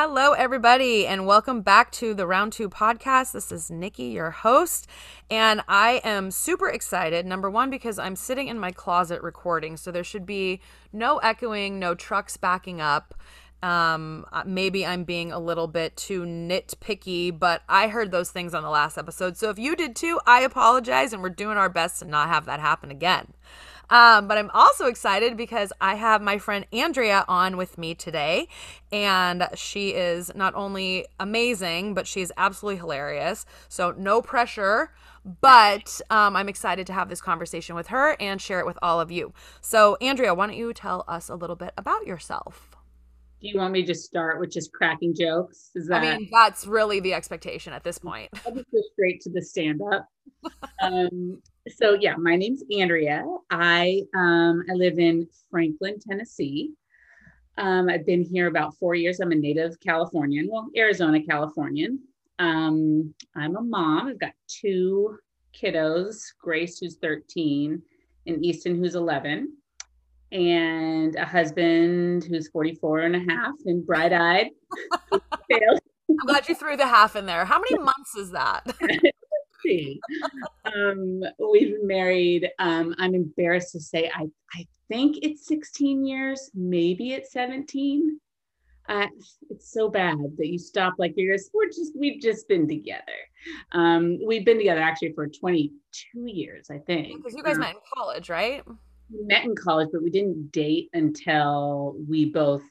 Hello, everybody, and welcome back to the Round Two podcast. This is Nikki, your host, and I am super excited. Number one, because I'm sitting in my closet recording, so there should be no echoing, no trucks backing up. Um, uh, maybe I'm being a little bit too nitpicky, but I heard those things on the last episode. So if you did too, I apologize, and we're doing our best to not have that happen again. Um, but I'm also excited because I have my friend Andrea on with me today. And she is not only amazing, but she's absolutely hilarious. So, no pressure. But um, I'm excited to have this conversation with her and share it with all of you. So, Andrea, why don't you tell us a little bit about yourself? Do you want me to just start with just cracking jokes? Is that? I mean, that's really the expectation at this point. I'll just go straight to the stand up. um, so yeah, my name's Andrea. I um, I live in Franklin, Tennessee. Um, I've been here about four years. I'm a native Californian, well, Arizona Californian. Um, I'm a mom. I've got two kiddos, Grace, who's 13, and Easton, who's 11, and a husband who's 44 and a half and bright eyed. I'm glad you threw the half in there. How many months is that? um, we've been married. Um, I'm embarrassed to say I, I think it's 16 years, maybe it's 17. Uh, it's so bad that you stop like you're just we're just we've just been together. Um, we've been together actually for 22 years, I think. Because you guys um, met in college, right? We met in college, but we didn't date until we both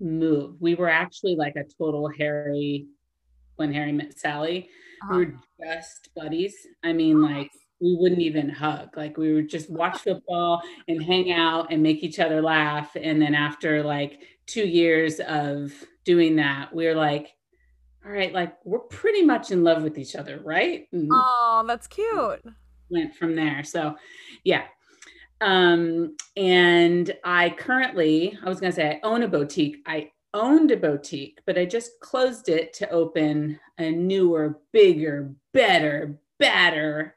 moved. We were actually like a total Harry when Harry met Sally. Uh-huh. We were just buddies. I mean, like we wouldn't even hug. Like we would just watch football and hang out and make each other laugh. And then after like two years of doing that, we were like, all right, like we're pretty much in love with each other, right? Oh, that's cute. Went from there. So yeah. Um, and I currently, I was gonna say I own a boutique. I owned a boutique, but I just closed it to open a newer, bigger, better, better.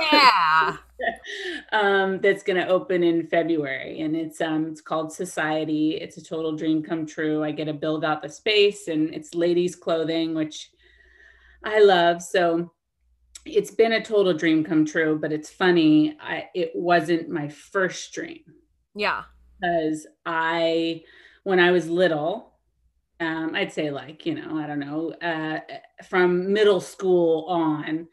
Yeah. um, that's going to open in February, and it's um, it's called Society. It's a total dream come true. I get to build out the space, and it's ladies' clothing, which I love. So it's been a total dream come true. But it's funny, I it wasn't my first dream. Yeah, because I when I was little, um, I'd say like, you know, I don't know, uh, from middle school on,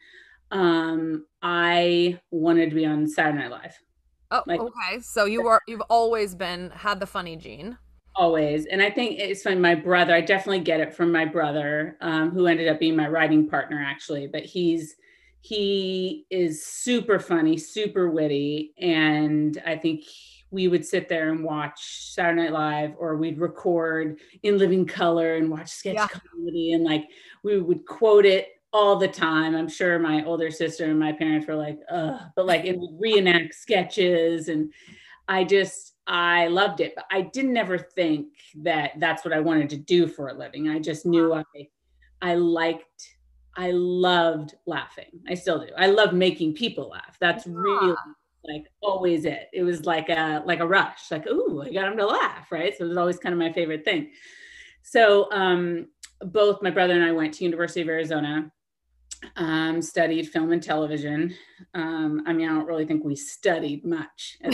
um, I wanted to be on Saturday Night Live. Oh, like, okay. So you were you've always been had the funny gene. Always, and I think it's from my brother. I definitely get it from my brother, um, who ended up being my writing partner actually. But he's he is super funny, super witty, and I think we would sit there and watch Saturday Night Live, or we'd record in living color and watch sketch yeah. comedy, and like we would quote it all the time. I'm sure my older sister and my parents were like, "Ugh," but like it would reenact sketches, and I just I loved it. But I didn't ever think that that's what I wanted to do for a living. I just knew I I liked I loved laughing. I still do. I love making people laugh. That's yeah. really like always it. It was like a like a rush, like, ooh, I got him to laugh, right? So it was always kind of my favorite thing. So um, both my brother and I went to University of Arizona, um, studied film and television. Um, I mean, I don't really think we studied much.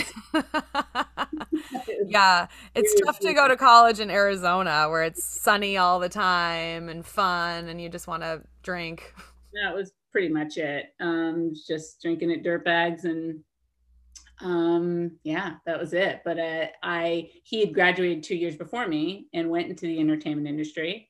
yeah, it's tough to go to college in Arizona where it's sunny all the time and fun, and you just want to drink. That was pretty much it. Um, just drinking at dirt bags and um yeah that was it but uh, i he had graduated two years before me and went into the entertainment industry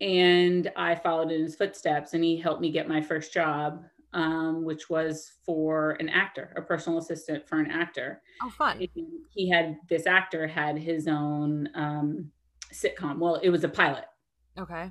and i followed in his footsteps and he helped me get my first job um, which was for an actor a personal assistant for an actor. Oh fun. And he had this actor had his own um, sitcom. Well it was a pilot. Okay.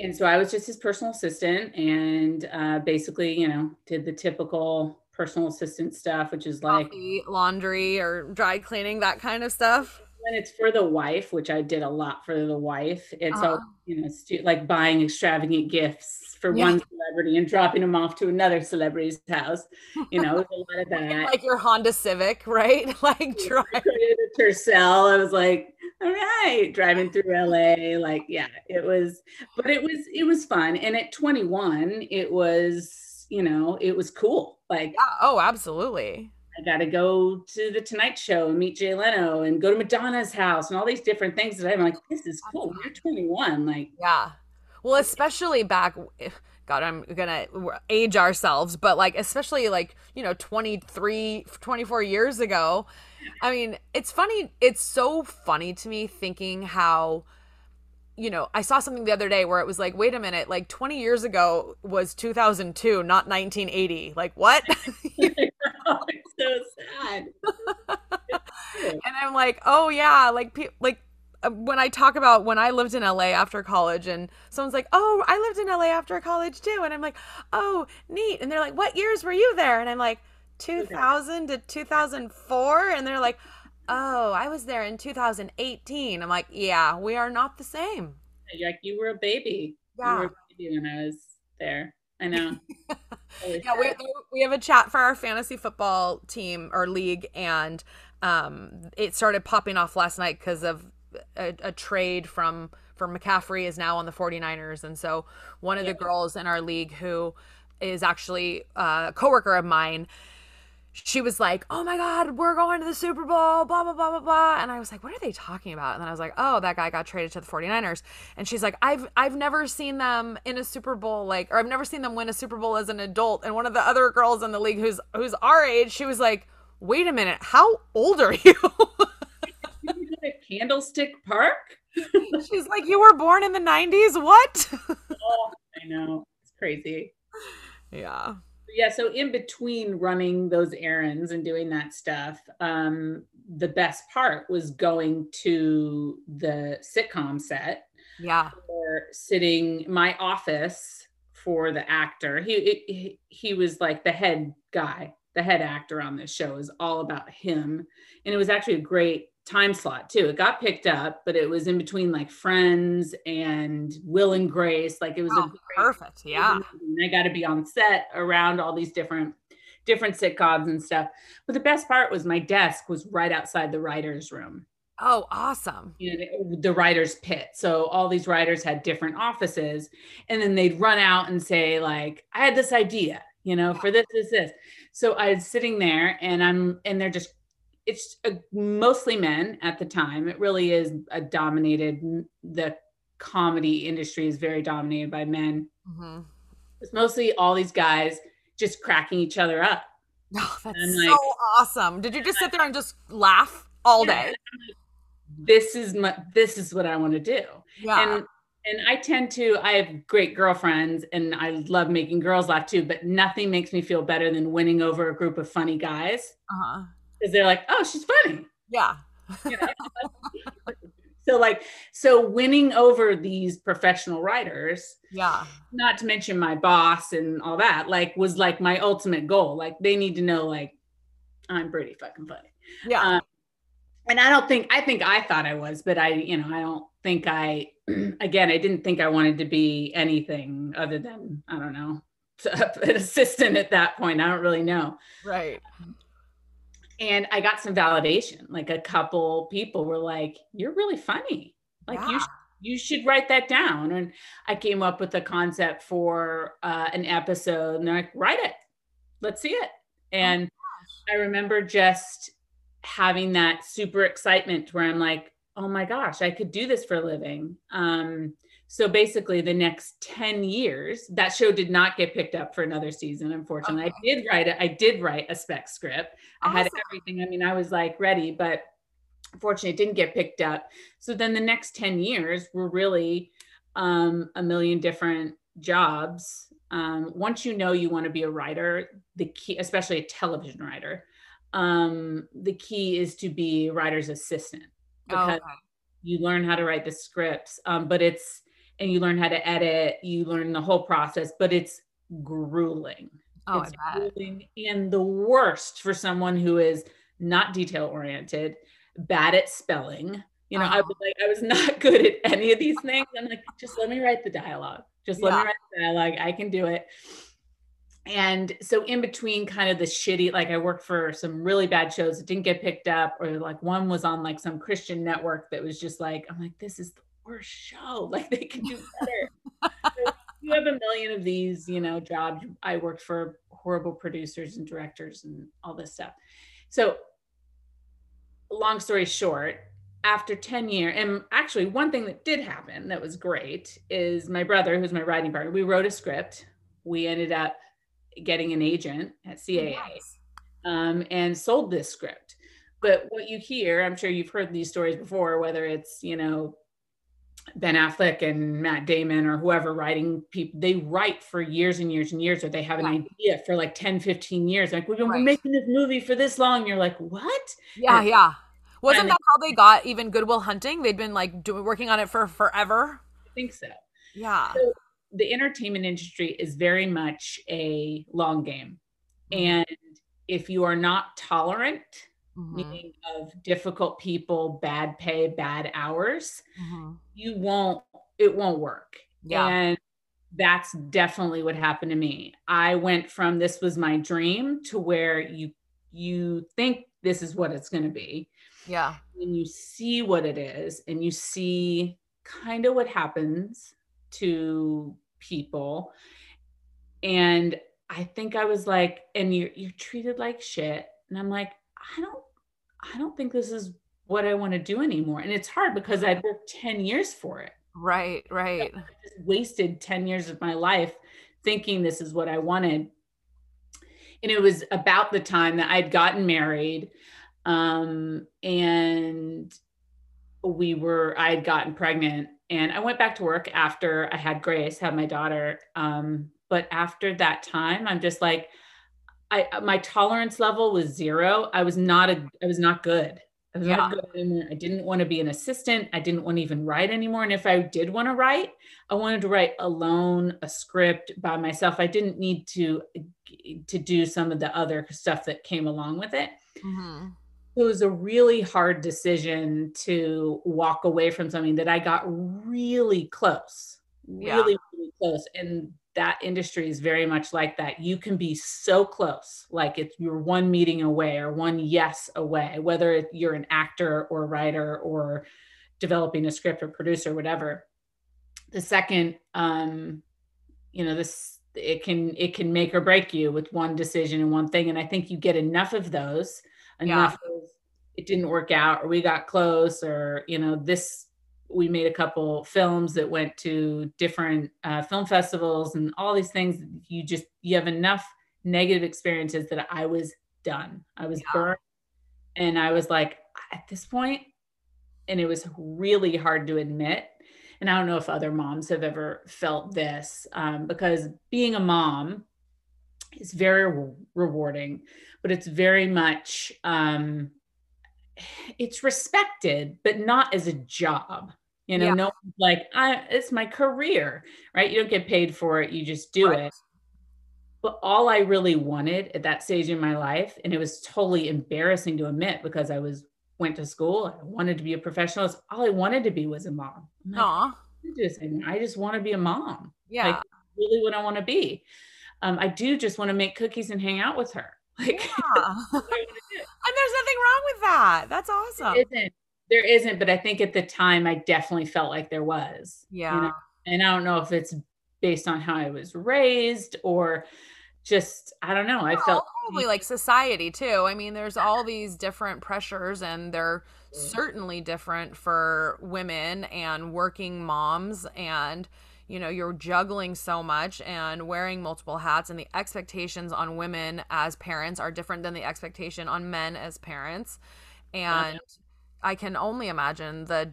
And so i was just his personal assistant and uh, basically you know did the typical personal assistant stuff, which is like Coffee, laundry or dry cleaning, that kind of stuff. When it's for the wife, which I did a lot for the wife, it's uh-huh. all you know, like buying extravagant gifts for yeah. one celebrity and dropping them off to another celebrity's house. You know, a lot of that. like your Honda Civic, right? Like try to Tercel. I was like, all right, driving through LA. Like, yeah, it was, but it was, it was fun. And at 21, it was, you know, it was cool. Like, yeah. oh, absolutely. I got to go to the Tonight Show and meet Jay Leno and go to Madonna's house and all these different things that I'm like, this is cool. You're 21. Like, yeah. Well, especially back, God, I'm gonna age ourselves, but like, especially like, you know, 23, 24 years ago. I mean, it's funny. It's so funny to me thinking how, you know, I saw something the other day where it was like, wait a minute, like 20 years ago was 2002, not 1980. Like, what? it's so sad. and I'm like, oh yeah, like, pe- like uh, when I talk about when I lived in LA after college and someone's like, "Oh, I lived in LA after college too." And I'm like, "Oh, neat." And they're like, "What years were you there?" And I'm like, 2000 to 2004 and they're like, "Oh, I was there in 2018." I'm like, "Yeah, we are not the same." Like you were a baby. Yeah. You were a baby when I was there. I know. yeah, we, we have a chat for our fantasy football team or league and um, it started popping off last night because of a, a, trade from from McCaffrey is now on the 49ers. And so one of yeah. the girls in our league who is actually a coworker of mine, she was like, "Oh my God, we're going to the Super Bowl!" Blah blah blah blah blah. And I was like, "What are they talking about?" And then I was like, "Oh, that guy got traded to the 49ers." And she's like, "I've I've never seen them in a Super Bowl, like, or I've never seen them win a Super Bowl as an adult." And one of the other girls in the league, who's who's our age, she was like, "Wait a minute, how old are you?" Candlestick Park? She's like, You were born in the 90s? What? oh, I know. It's crazy. Yeah. Yeah. So, in between running those errands and doing that stuff, um, the best part was going to the sitcom set. Yeah. Or sitting my office for the actor. He, he he was like the head guy, the head actor on this show is all about him. And it was actually a great time slot too. It got picked up, but it was in between like Friends and Will and Grace. Like it was oh, perfect. Yeah. I got to be on set around all these different different sitcoms and stuff. But the best part was my desk was right outside the writers' room. Oh, awesome. You know, the, the writers' pit. So all these writers had different offices. And then they'd run out and say, like, I had this idea, you know, for this, this, this. So I was sitting there and I'm and they're just it's a, mostly men at the time. It really is a dominated. The comedy industry is very dominated by men. Mm-hmm. It's mostly all these guys just cracking each other up. Oh, that's like, so awesome! Did you just sit there and just laugh all yeah, day? This is my. This is what I want to do. Yeah. And and I tend to. I have great girlfriends, and I love making girls laugh too. But nothing makes me feel better than winning over a group of funny guys. Uh-huh because they're like, oh, she's funny. Yeah. so like so winning over these professional writers yeah. not to mention my boss and all that like was like my ultimate goal. Like they need to know like i'm pretty fucking funny. Yeah. Um, and i don't think i think i thought i was but i you know i don't think i again i didn't think i wanted to be anything other than i don't know an assistant at that point. I don't really know. Right and I got some validation. Like a couple people were like, "You're really funny. Like yeah. you sh- you should write that down." And I came up with a concept for uh, an episode, and they're like, "Write it. Let's see it." Oh and oh I remember just having that super excitement where I'm like, "Oh my gosh, I could do this for a living." Um, so basically, the next 10 years, that show did not get picked up for another season, unfortunately. Okay. I did write it, I did write a spec script. Awesome. I had everything. I mean, I was like ready, but unfortunately, it didn't get picked up. So then the next 10 years were really um, a million different jobs. Um, once you know you want to be a writer, the key, especially a television writer, um, the key is to be a writer's assistant because okay. you learn how to write the scripts. Um, but it's and you learn how to edit, you learn the whole process, but it's grueling. Oh, it's grueling and the worst for someone who is not detail oriented, bad at spelling. You know, uh-huh. I was like, I was not good at any of these things. I'm like, just let me write the dialogue. Just let yeah. me write the dialogue. I can do it. and so in between kind of the shitty like i worked for some really bad shows that didn't get picked up or like one was on like some christian network that was just like i'm like this is the worst show like they can do better. So you have a million of these you know jobs. I worked for horrible producers and directors and all this stuff. So long story short after 10 years and actually one thing that did happen that was great is my brother who's my writing partner we wrote a script. We ended up getting an agent at CAA um, and sold this script. But what you hear, I'm sure you've heard these stories before, whether it's, you know, Ben Affleck and Matt Damon or whoever writing people, they write for years and years and years, or they have an right. idea for like 10, 15 years. Like, we've been right. making this movie for this long. You're like, what? Yeah, and, yeah. Wasn't that how they got even Good Will Hunting? They'd been like doing working on it for forever. I think so. Yeah. So the entertainment industry is very much a long game. Mm-hmm. And if you are not tolerant, mm-hmm. meaning of difficult people, bad pay, bad hours, mm-hmm. you won't, it won't work. Yeah. And that's definitely what happened to me. I went from this was my dream to where you you think this is what it's going to be. Yeah. And you see what it is and you see kind of what happens to people. And I think I was like, and you're you're treated like shit. And I'm like, I don't, I don't think this is what I want to do anymore. And it's hard because I'd worked 10 years for it. Right, right. I just wasted 10 years of my life thinking this is what I wanted. And it was about the time that I'd gotten married. Um, and we were, I had gotten pregnant and I went back to work after I had Grace, had my daughter. Um, but after that time, I'm just like, I my tolerance level was zero. I was not a I was not good. I was yeah. not good anymore. I didn't want to be an assistant. I didn't want to even write anymore. And if I did want to write, I wanted to write alone, a script by myself. I didn't need to to do some of the other stuff that came along with it. Mm-hmm it was a really hard decision to walk away from something that I got really close, really, really close. And that industry is very much like that. You can be so close, like it's you're one meeting away or one yes away, whether you're an actor or writer or developing a script or producer, whatever. The second, um, you know, this it can it can make or break you with one decision and one thing. And I think you get enough of those enough yeah. it didn't work out or we got close or you know this we made a couple films that went to different uh, film festivals and all these things. You just you have enough negative experiences that i was done. I was yeah. burned. And i was like at this point and it was really hard to admit. And i don't know if other moms have ever felt this um, because being a mom is very re- rewarding but it's very much um, it's respected, but not as a job. You know, yeah. no like I, it's my career, right? You don't get paid for it; you just do right. it. But all I really wanted at that stage in my life, and it was totally embarrassing to admit because I was went to school, I wanted to be a professional. All I wanted to be was a mom. Like, Aww. I just want to be a mom. Yeah, like, really what I want to be. Um, I do just want to make cookies and hang out with her. Like, yeah. and there's nothing wrong with that. That's awesome. There isn't. There isn't, but I think at the time I definitely felt like there was. Yeah. You know? And I don't know if it's based on how I was raised or just I don't know. I well, felt probably like society too. I mean, there's all these different pressures, and they're mm. certainly different for women and working moms and you know you're juggling so much and wearing multiple hats and the expectations on women as parents are different than the expectation on men as parents. And i can only imagine the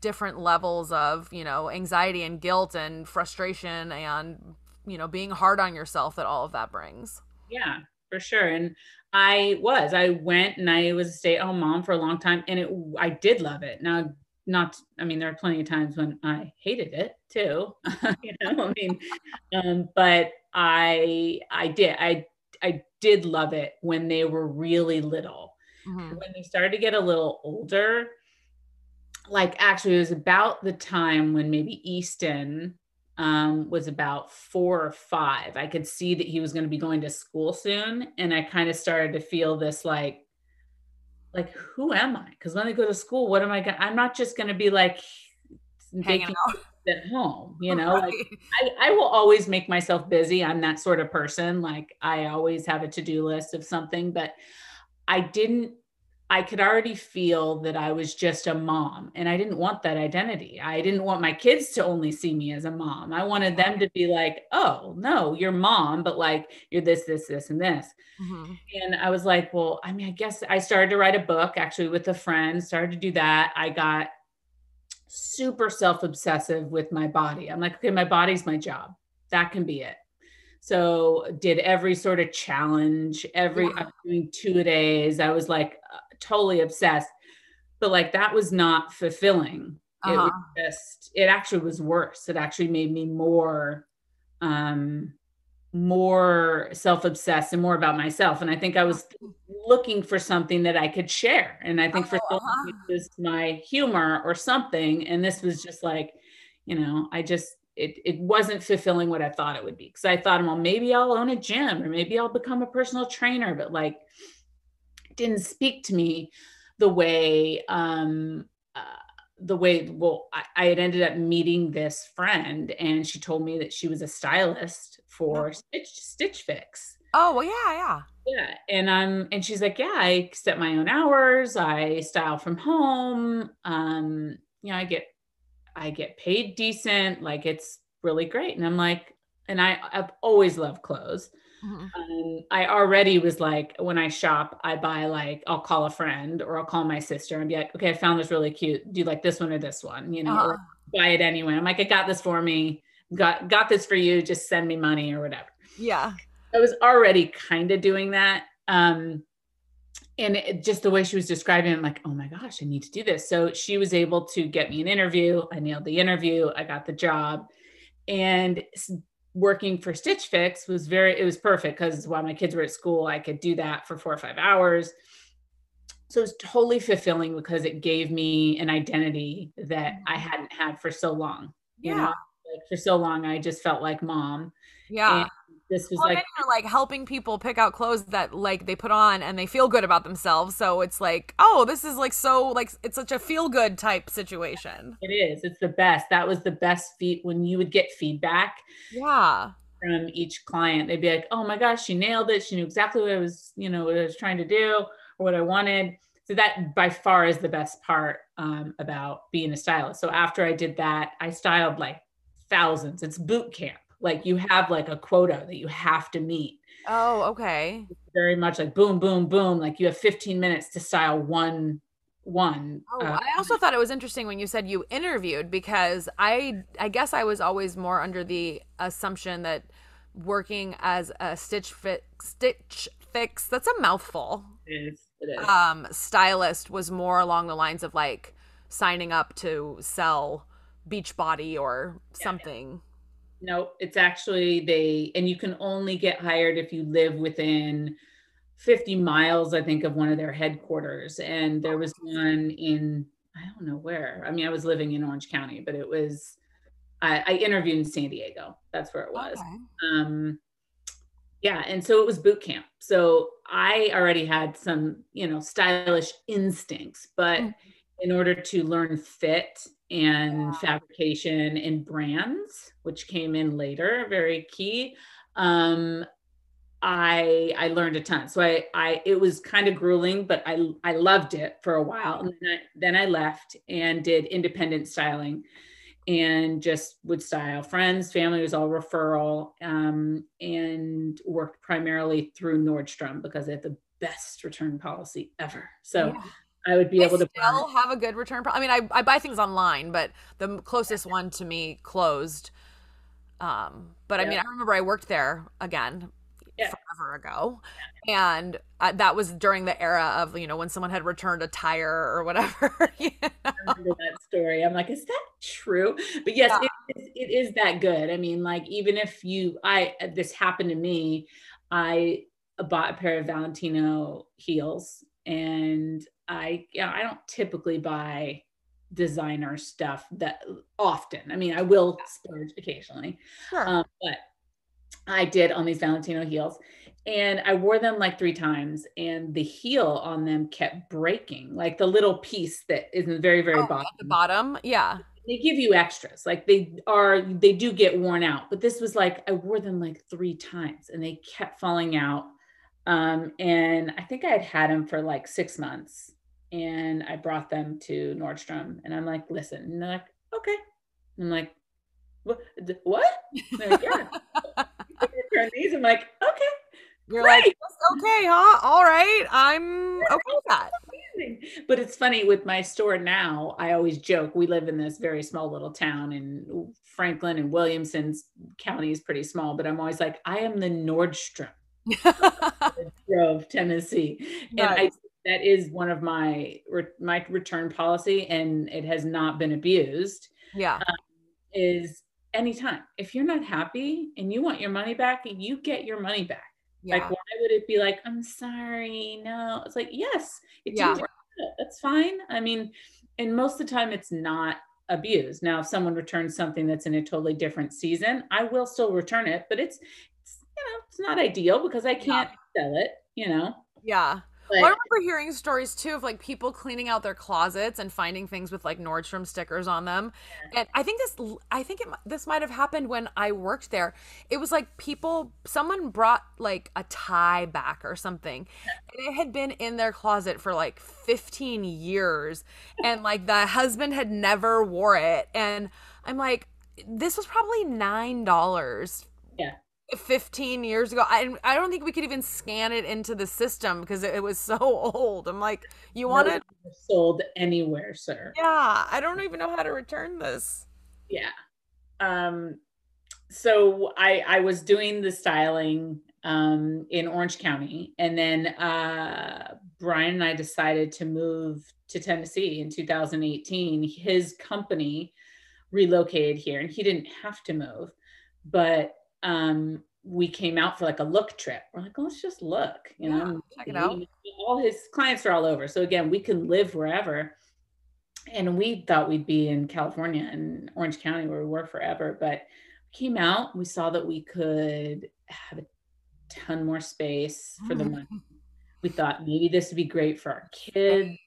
different levels of you know anxiety and guilt and frustration and you know being hard on yourself that all of that brings. Yeah for sure. And i was i went and i was a stay-at-home mom for a long time and it i did love it. Now not i mean there are plenty of times when i hated it too you know i mean um, but i i did i i did love it when they were really little mm-hmm. when they started to get a little older like actually it was about the time when maybe easton um, was about four or five. I could see that he was going to be going to school soon. And I kind of started to feel this like, like, who am I? Because when I go to school, what am I going to, I'm not just going to be like Hanging out. at home, you know, right. like I, I will always make myself busy. I'm that sort of person. Like I always have a to-do list of something, but I didn't I could already feel that I was just a mom and I didn't want that identity. I didn't want my kids to only see me as a mom. I wanted them to be like, oh, no, you're mom, but like you're this, this, this, and this. Mm-hmm. And I was like, well, I mean, I guess I started to write a book actually with a friend, started to do that. I got super self obsessive with my body. I'm like, okay, my body's my job. That can be it. So did every sort of challenge, every yeah. I'm doing two days. I was like, totally obsessed. But like that was not fulfilling. Uh-huh. It was uh-huh. just it actually was worse. It actually made me more um more self-obsessed and more about myself and i think i was looking for something that i could share and i think for oh, uh-huh. it was my humor or something and this was just like you know i just it, it wasn't fulfilling what i thought it would be because i thought well maybe i'll own a gym or maybe i'll become a personal trainer but like didn't speak to me the way um, uh, the way well I, I, had ended up meeting this friend and she told me that she was a stylist for stitch stitch fix. Oh well yeah yeah. Yeah and i'm and she's like yeah i set my own hours i style from home um you know i get i get paid decent like it's really great. And i'm like and i i've always loved clothes Mm-hmm. Um, I already was like, when I shop, I buy like, I'll call a friend or I'll call my sister and be like, okay, I found this really cute. Do you like this one or this one? You know, uh-huh. buy it anyway. I'm like, I got this for me. Got got this for you. Just send me money or whatever. Yeah. I was already kind of doing that. Um, and it, just the way she was describing it, I'm like, oh my gosh, I need to do this. So she was able to get me an interview. I nailed the interview. I got the job. And working for Stitch Fix was very, it was perfect because while my kids were at school, I could do that for four or five hours. So it was totally fulfilling because it gave me an identity that I mm-hmm. hadn't had for so long. You yeah. know, like for so long, I just felt like mom. Yeah. And this was well, like like helping people pick out clothes that like they put on and they feel good about themselves. So it's like oh this is like so like it's such a feel good type situation. It is. It's the best. That was the best feat when you would get feedback yeah. from each client they'd be like oh my gosh she nailed it. She knew exactly what i was you know what i was trying to do or what i wanted. So that by far is the best part um, about being a stylist. So after i did that i styled like thousands. It's boot camp like you have like a quota that you have to meet. Oh, okay. very much like boom, boom, boom. Like you have 15 minutes to style one one. Oh, uh, I also thought it was interesting when you said you interviewed because I I guess I was always more under the assumption that working as a stitch fit stitch fix that's a mouthful. It is. It is. Um stylist was more along the lines of like signing up to sell Beachbody or yeah, something. No, it's actually they, and you can only get hired if you live within 50 miles, I think, of one of their headquarters. And there was one in, I don't know where. I mean, I was living in Orange County, but it was, I, I interviewed in San Diego. That's where it was. Okay. Um, yeah. And so it was boot camp. So I already had some, you know, stylish instincts, but mm-hmm. In order to learn fit and fabrication and brands, which came in later, very key. Um, I I learned a ton. So I I it was kind of grueling, but I I loved it for a while. And then I, then I left and did independent styling and just would style friends, family was all referral, um, and worked primarily through Nordstrom because they had the best return policy ever. So yeah. I would be they able to still have a good return. Pro- I mean, I, I buy things online, but the closest yeah. one to me closed. Um, but yeah. I mean, I remember I worked there again yeah. forever ago, and uh, that was during the era of you know when someone had returned a tire or whatever. You know? I remember that story. I'm like, is that true? But yes, it, is, it is that good. I mean, like even if you, I this happened to me, I bought a pair of Valentino heels and I, you know, I don't typically buy designer stuff that often. I mean, I will splurge occasionally, sure. um, but I did on these Valentino heels. And I wore them like three times, and the heel on them kept breaking, like the little piece that is in the very, very oh, bottom. the bottom, yeah. They give you extras, like they are, they do get worn out. But this was like I wore them like three times, and they kept falling out. Um, and I think I had had them for like six months, and I brought them to Nordstrom, and I'm like, "Listen," and they're like, "Okay." I'm like, "What? What?" Like, yeah. these. I'm like, "Okay." You're Great. like, okay, huh? All right. I'm okay with that. But it's funny with my store now, I always joke, we live in this very small little town in Franklin and Williamson's county is pretty small, but I'm always like, I am the Nordstrom of Tennessee. Nice. And I that is one of my my return policy and it has not been abused. Yeah. Um, is anytime if you're not happy and you want your money back, you get your money back yeah. Like, why would it be like, I'm sorry, no? It's like, yes, it yeah. That's fine. I mean, and most of the time it's not abused. Now, if someone returns something that's in a totally different season, I will still return it, but it's, it's you know, it's not ideal because I can't yeah. sell it, you know? Yeah. Well, I remember hearing stories too of like people cleaning out their closets and finding things with like Nordstrom stickers on them. And I think this, I think it, this might have happened when I worked there. It was like people, someone brought like a tie back or something, and it had been in their closet for like 15 years, and like the husband had never wore it. And I'm like, this was probably nine dollars 15 years ago. I, I don't think we could even scan it into the system because it, it was so old. I'm like, you want it sold anywhere, sir? Yeah, I don't even know how to return this. Yeah. Um so I I was doing the styling um in Orange County and then uh Brian and I decided to move to Tennessee in 2018. His company relocated here and he didn't have to move, but um, we came out for like a look trip. We're like, oh, let's just look, you yeah, know, check it out. All his clients are all over. So again, we can live wherever. And we thought we'd be in California and Orange County where we were forever. But came out, we saw that we could have a ton more space for the money. We thought maybe this would be great for our kids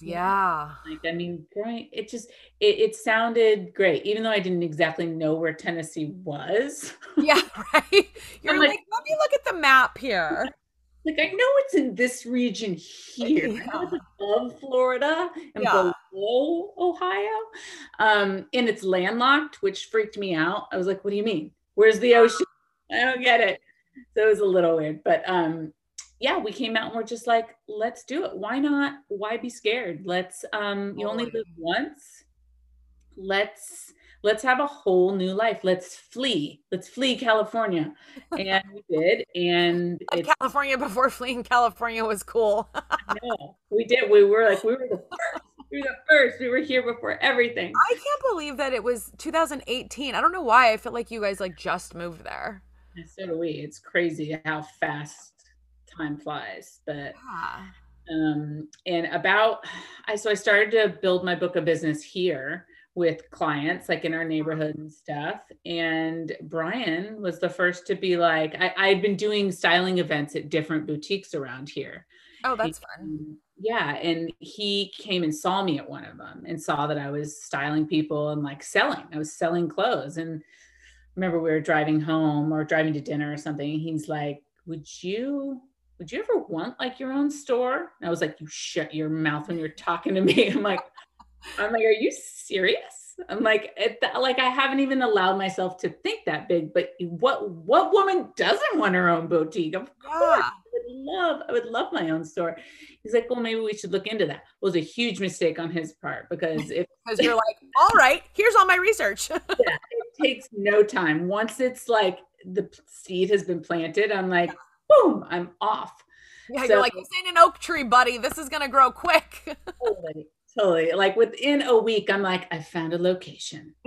yeah. like i mean growing it just it, it sounded great even though i didn't exactly know where tennessee was. Yeah right? You're like, like, let me look at the map here. Like i know it's in this region here yeah. above florida and yeah. below ohio um and it's landlocked which freaked me out. I was like what do you mean? Where's the ocean? I don't get it. So it was a little weird but um yeah, we came out and we're just like, let's do it. Why not? Why be scared? Let's um you only live once. Let's let's have a whole new life. Let's flee. Let's flee California. And we did. And California before fleeing California was cool. no, we did. We were like, we were the first. We were the first. We were here before everything. I can't believe that it was 2018. I don't know why. I feel like you guys like just moved there. So do we. It's crazy how fast time flies. But yeah. um, and about I so I started to build my book of business here with clients like in our neighborhood and stuff. And Brian was the first to be like, I, I'd been doing styling events at different boutiques around here. Oh, that's and, fun. Yeah. And he came and saw me at one of them and saw that I was styling people and like selling. I was selling clothes. And remember we were driving home or driving to dinner or something. He's like, Would you would you ever want like your own store? And I was like, you shut your mouth when you're talking to me. I'm like, I'm like, are you serious? I'm like, it, like I haven't even allowed myself to think that big. But what what woman doesn't want her own boutique? Of course, yeah. I would love, I would love my own store. He's like, well, maybe we should look into that. It was a huge mistake on his part because if because you're like, all right, here's all my research. yeah, it takes no time. Once it's like the seed has been planted, I'm like boom, I'm off. Yeah, so, you're like, this ain't an oak tree, buddy. This is gonna grow quick. totally, totally. Like within a week, I'm like, I found a location.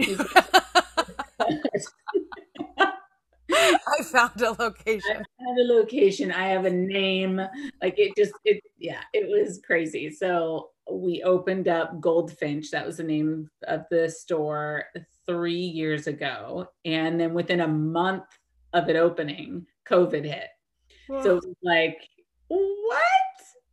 I found a location. I found a location. I have a name. Like it just, it, yeah, it was crazy. So we opened up Goldfinch. That was the name of the store three years ago. And then within a month of it opening, COVID hit. So it was like, what?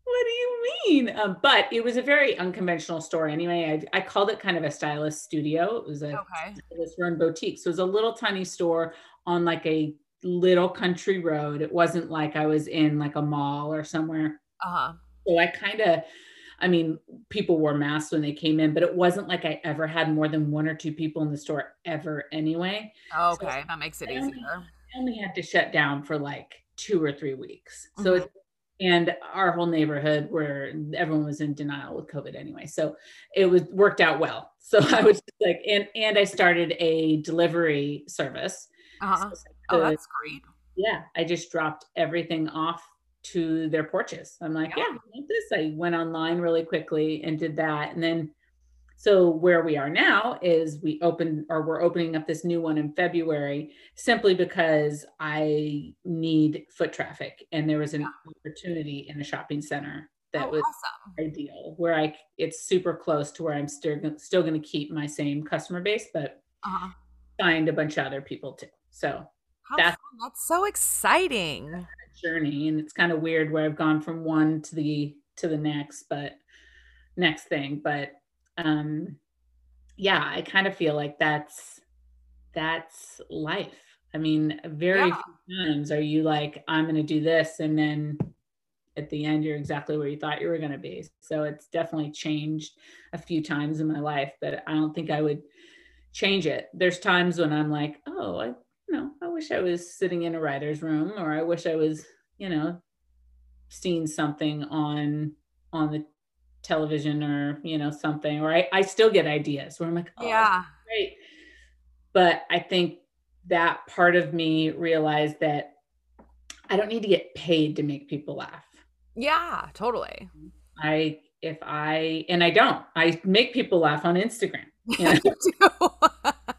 What do you mean? Um, but it was a very unconventional store anyway. I, I called it kind of a stylist studio. It was a Okay. stylist run boutique. So it was a little tiny store on like a little country road. It wasn't like I was in like a mall or somewhere. Uh-huh. So I kind of, I mean, people wore masks when they came in, but it wasn't like I ever had more than one or two people in the store ever anyway. Okay, that makes it I only- easier. I only had to shut down for like two or three weeks. So Mhm. it's and our whole neighborhood where everyone was in denial with COVID anyway. So it was worked out well. So I was just like, and and I started a delivery service. Uh-huh. So Oh, the- that's great. yeah, I just dropped everything off to their porches. I'm like, Yeah. yeah, I want this. I went online really quickly and did that. And then, so where we are now is we open or we're opening up this new one in February simply because I need foot traffic. And there was an opportunity in a shopping center that oh, was awesome. ideal where I, it's super close to where I'm still, still going to keep my same customer base, but Uh-huh. find a bunch of other people too. So That's-. That's so exciting. journey and it's kind of weird where i've gone from one to the to the next but next thing but um yeah i kind of feel like that's that's life. I mean very Yeah. few times are you like i'm going to do this and then at the end you're exactly where you thought you were going to be. So it's definitely changed a few times in my life but i don't think i would change it. There's times when i'm like oh i you know i wish i was sitting in a writer's room or i wish i was you know seeing something on on the television or you know something or i, I still get ideas where i'm like oh, Yeah. great but i think that part of me realized that i don't need to get paid to make people laugh Yeah, totally. i if i and i don't i make people laugh on instagram you know?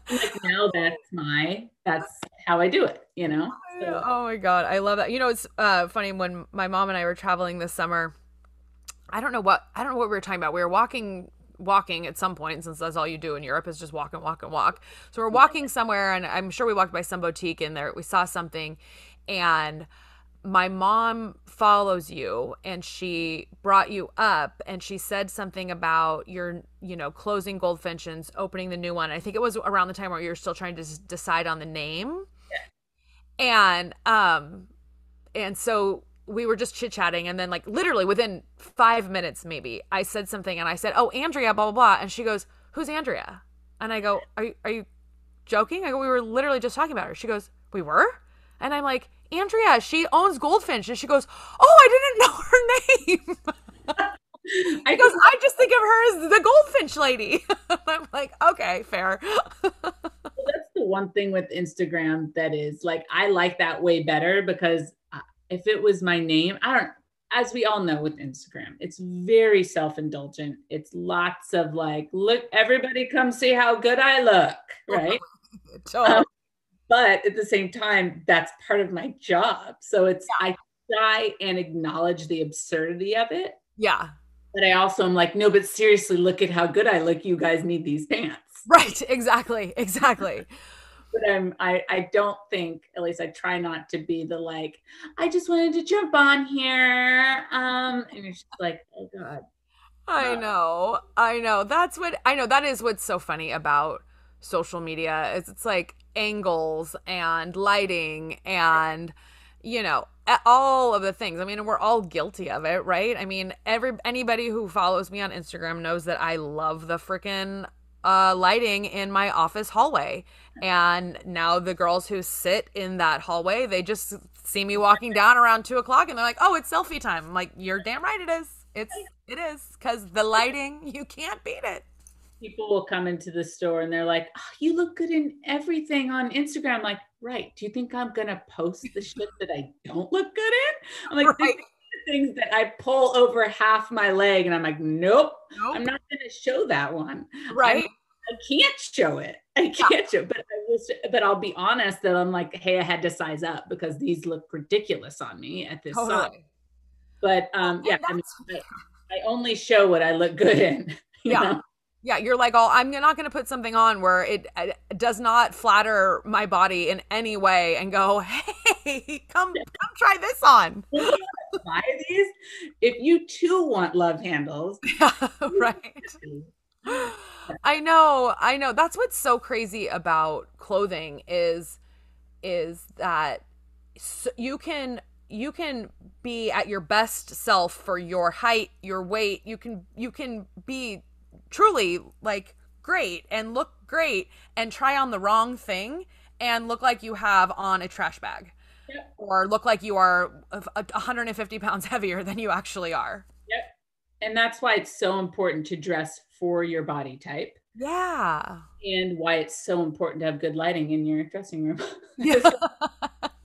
Like now that's my that's how i do it you know So- oh my god, I love that. You know, it's uh, funny when my mom and I were traveling this summer. I don't know what I don't know what we were talking about. We were walking walking at some point since that's all you do in Europe is just walk and walk and walk. So we're walking somewhere and I'm sure we walked by some boutique and there we saw something and my mom follows you and she brought you up and she said something about your you know closing goldfinch and opening the new one i think it was around the time where you were still trying to decide on the name and um and so we were just chit-chatting and then like literally within five minutes maybe i said something and i said oh andrea blah blah blah and she goes who's andrea? And i go are you, are you joking? I go we were literally just talking about her. She goes we were? And i'm like andrea she owns goldfinch and she goes oh i didn't know her name. I goes, i just think of her as the goldfinch lady. I'm like okay fair. That's the one thing with Instagram that is like I like that way better because uh, if it was my name, I don't as we all know with Instagram, it's very self-indulgent. It's lots of like, look, everybody come see how good I look, right? Totally. Um, but at the same time, that's part of my job. So it's I try and acknowledge the absurdity of it, yeah but I also am like, no, but seriously, look at how good I look. You guys need these pants. right exactly exactly but I'm I I don't think at least I try not to be the like I just wanted to jump on here um and it's just like oh god I Uh, know. I know. That's what I know. That is what's so funny about social media is it's like angles and lighting and you know all of the things. I mean, we're all guilty of it, right? I mean, every anybody who follows me on Instagram knows that I love the freaking uh, lighting in my office hallway. And now the girls who sit in that hallway, they just see me walking down around two o'clock and they're like, oh, it's selfie time. I'm like, you're damn right it is. It's, it is. Because the lighting, you can't beat it. people will come into the store and they're like oh, you look good in everything on Instagram like right do you think I'm gonna post the shit that I don't look good in I'm like Right. These are the things that I pull over half my leg and I'm like nope I'm not gonna show that one Right. I can't show it. I can't show, but I will. But I'll be honest that I'm like, hey, I had to size up because these look ridiculous on me at this size. Totally. But um, yeah, I mean, that's- I only show what I look good in. Yeah. Know? Yeah, you're like, oh, I'm not going to put something on where it, it, does not flatter my body in any way, and go, hey, come, come try this on. Buy these if you too want love handles. Yeah, right. I know, I know. That's what's so crazy about clothing is, is that you can you can be at your best self for your height, your weight. You can you can be truly like great and look great and try on the wrong thing and look like you have on a trash bag. Yep. Or look like you are 150 pounds heavier than you actually are. Yep. And that's why it's so important to dress for your body type. Yeah. And why it's so important to have good lighting in your dressing room. Yeah.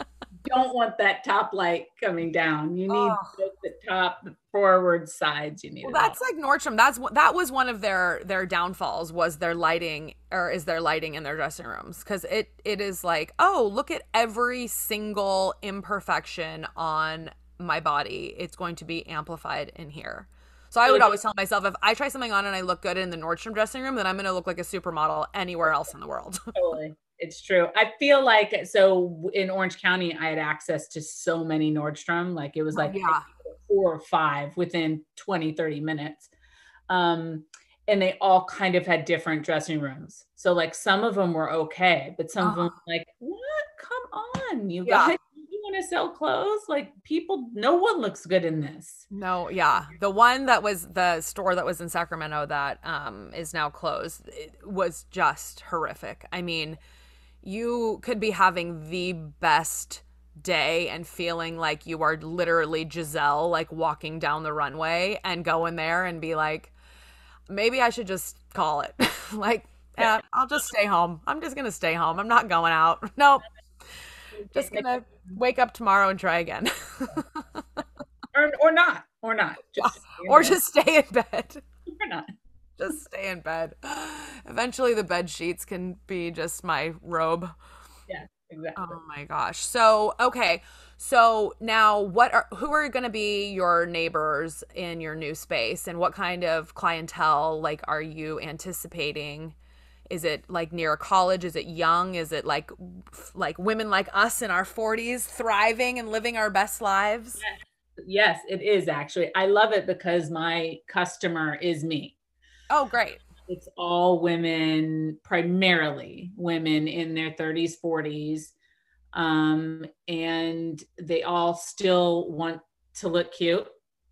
don't want that top light coming down. You need oh. the top, the forward sides. You need. Well, that's all. like Nordstrom. That's that was one of their their downfalls was their lighting or is their lighting in their dressing rooms because it it is like oh look at every single imperfection on my body. It's going to be amplified in here. So I would always tell myself if I try something on and I look good in the Nordstrom dressing room, then I'm going to look like a supermodel anywhere else in the world. totally. It's true. I feel like so in Orange County, I had access to so many Nordstrom. Like it was oh, like yeah. four or five within 20, 30 minutes. Um, and they all kind of had different dressing rooms. So like some of them were okay, but some of them uh-huh. like, what? Come on, you yeah. guys. Want to sell clothes? Like people, no one looks good in this. No, yeah. The one that was the store that was in Sacramento that um is now closed was just horrific. I mean, you could be having the best day and feeling like you are literally Gisele, like walking down the runway and go in there and be like, maybe I should just call it. like, yeah, I'll just stay home. I'm just going to stay home. I'm not going out. Nope. Just to wake up tomorrow and try again. or, or not. Or not. Just or just stay in bed. Or not just stay in bed. Eventually, the bed sheets can be just my robe. Yeah, exactly. Oh my gosh. So, okay. So now, what are who are going to be your neighbors in your new space, and what kind of clientele like are you anticipating? Is it like near a college? Is it young? Is it like like women like us in our 40s thriving and living our best lives? Yes. Yes, it is actually. I love it because my customer is me. Oh, great. It's all women, primarily women in their 30s, 40s. Um, and they all still want to look cute.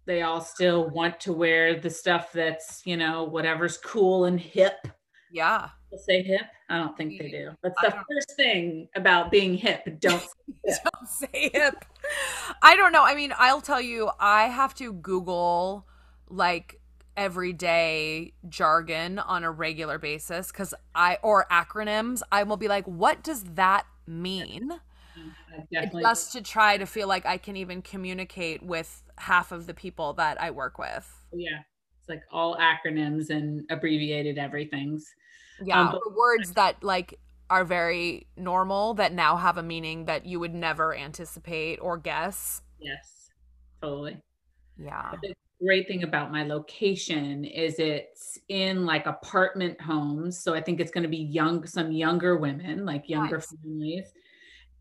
They all still want to wear the stuff that's, you know, whatever's cool and hip. Yeah. They'll say hip. I don't think they do. That's the first thing about being hip. Don't say hip. don't say hip. I don't know. I mean, I'll tell you, I have to Google like everyday jargon on a regular basis because I or acronyms, I will be like, what does that mean? Just to try to feel like I can even communicate with half of the people that I work with. Yeah. It's like all acronyms and abbreviated everythings. Yeah. Um, but- words that like are very normal that now have a meaning that you would never anticipate or guess. Yes. Totally. Yeah The great thing about my location is it's in like apartment homes. So I think it's going to be young, some younger women, like younger nice. families.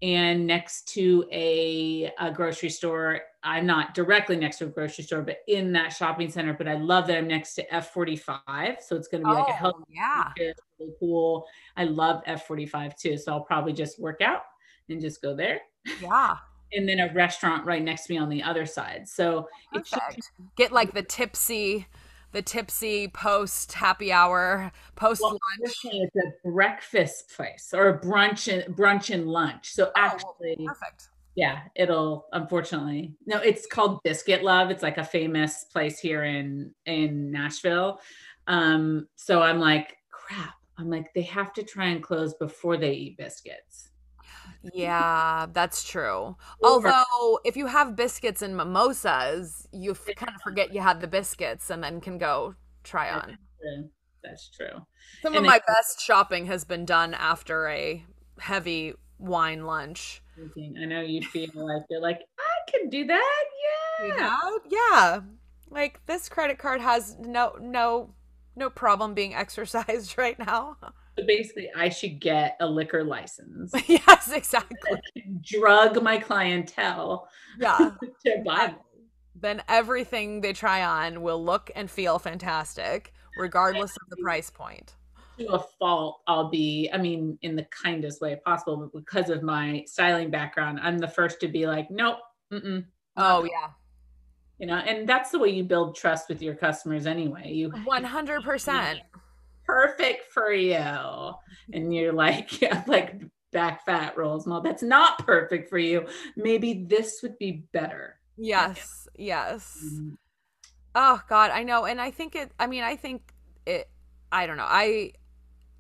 And next to a, a grocery store, I'm not directly next to a grocery store, but in that shopping center. But I love that I'm next to F45. So it's going to be oh, like a oh, health yeah. really cool. I love F45 too. So I'll probably just work out and just go there. Yeah and then a restaurant right next to me on the other side. So get like the tipsy, the tipsy post happy hour, post well, lunch. It's a breakfast place or a brunch and brunch and lunch. So actually, oh, perfect. Yeah, it'll unfortunately no. It's called Biscuit Love. It's like a famous place here in in Nashville. Um, so I'm like, crap. I'm like, they have to try and close before they eat biscuits. Yeah, that's true. Although, if you have biscuits and mimosas, you f- kind of forget you had the biscuits and then can go try on. That's true. Some and of my best shopping has been done after a heavy wine lunch. I know you feel like you're like, I can do that. Yeah. You know? Yeah. like this credit card has no no no problem being exercised right now. So basically, I should get a liquor license. yes, exactly. Drug my clientele. Yeah. to buy. Then everything they try on will look and feel fantastic, regardless of the price point. To a fault, I'll be, I mean, in the kindest way possible, but because of my styling background, I'm the first to be like, nope. Mm-mm, oh, yeah you know and that's the way you build trust with your customers anyway you 100% perfect for you. And you're like yeah, like back fat rolls well that's not perfect for you. Maybe this would be better. Yes yes. Mm-hmm. oh god i know. And i think it i mean i think it i don't know. I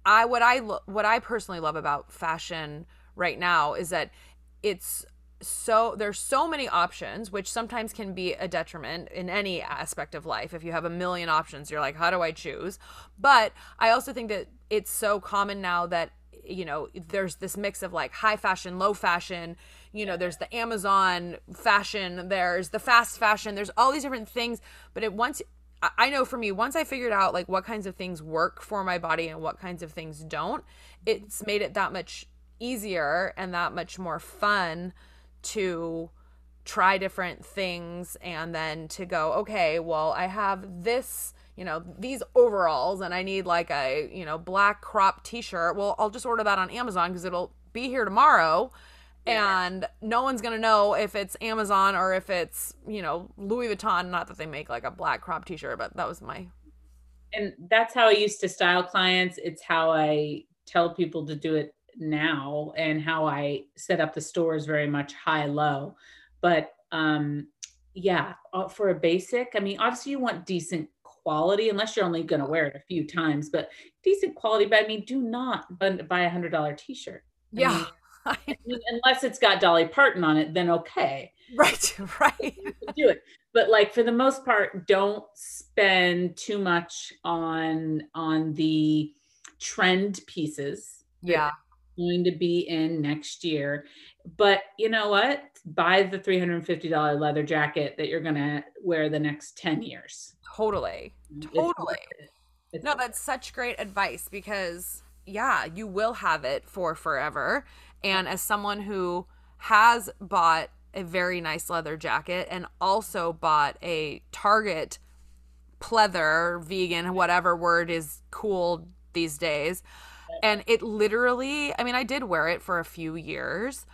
i what i lo- what i personally love about fashion right now is that it's so there's so many options which sometimes can be a detriment in any aspect of life. If you have a million options you're like how do i choose? But i also think that it's so common now that you know there's this mix of like high fashion low fashion you know there's the amazon fashion there's the fast fashion there's all these different things. But it once I know for me, once I figured out like what kinds of things work for my body and what kinds of things don't, it's made it that much easier and that much more fun to try different things and then to go, okay, well, I have this, you know, these overalls and I need like a, you know, black crop t shirt. Well, I'll just order that on Amazon because it'll be here tomorrow. And no one's gonna know if it's Amazon or if it's, you know, Louis Vuitton. Not that they make like a black crop t shirt, but that was my and that's how I used to style clients. It's how I tell people to do it now and how I set up the store is very much high low. But um, yeah, uh, for a basic, I mean, obviously you want decent quality unless you're only going to wear it a few times, but decent quality. But I mean, do not buy a hundred dollar t-shirt. I yeah. Mean, unless it's got Dolly Parton on it, then okay. Right, right. do it. But like for the most part, don't spend too much on on the trend pieces. Yeah going to be in next year. But you know what? Buy the $350 leather jacket that you're going to wear the next 10 years. Totally. Totally. It's no, that's such great advice because, yeah, you will have it for forever. And as someone who has bought a very nice leather jacket and also bought a Target pleather, vegan, whatever word is cool these days, and it literally, I mean, I did wear it for a few years.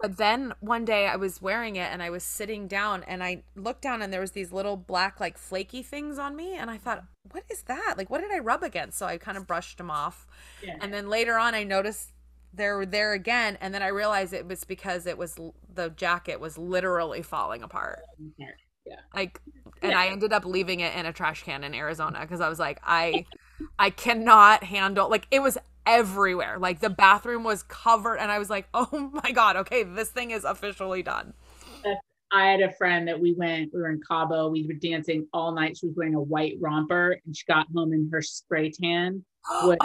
But then one day I was wearing it and I was sitting down and I looked down and there was these little black like flaky things on me and I thought, what is that? Like what did I rub against? So I kind of brushed them off. Yeah. And then later on I noticed they were there again and then I realized it was because it was the jacket was literally falling apart. Yeah. Like and yeah. I ended up leaving it in a trash can in Arizona because I was like I I cannot handle like it was everywhere. Like the bathroom was covered, and I was like, oh my God, okay, this thing is officially done. I had a friend that we went, we were in Cabo, we were dancing all night. She was wearing a white romper and she got home in her spray tan. Was,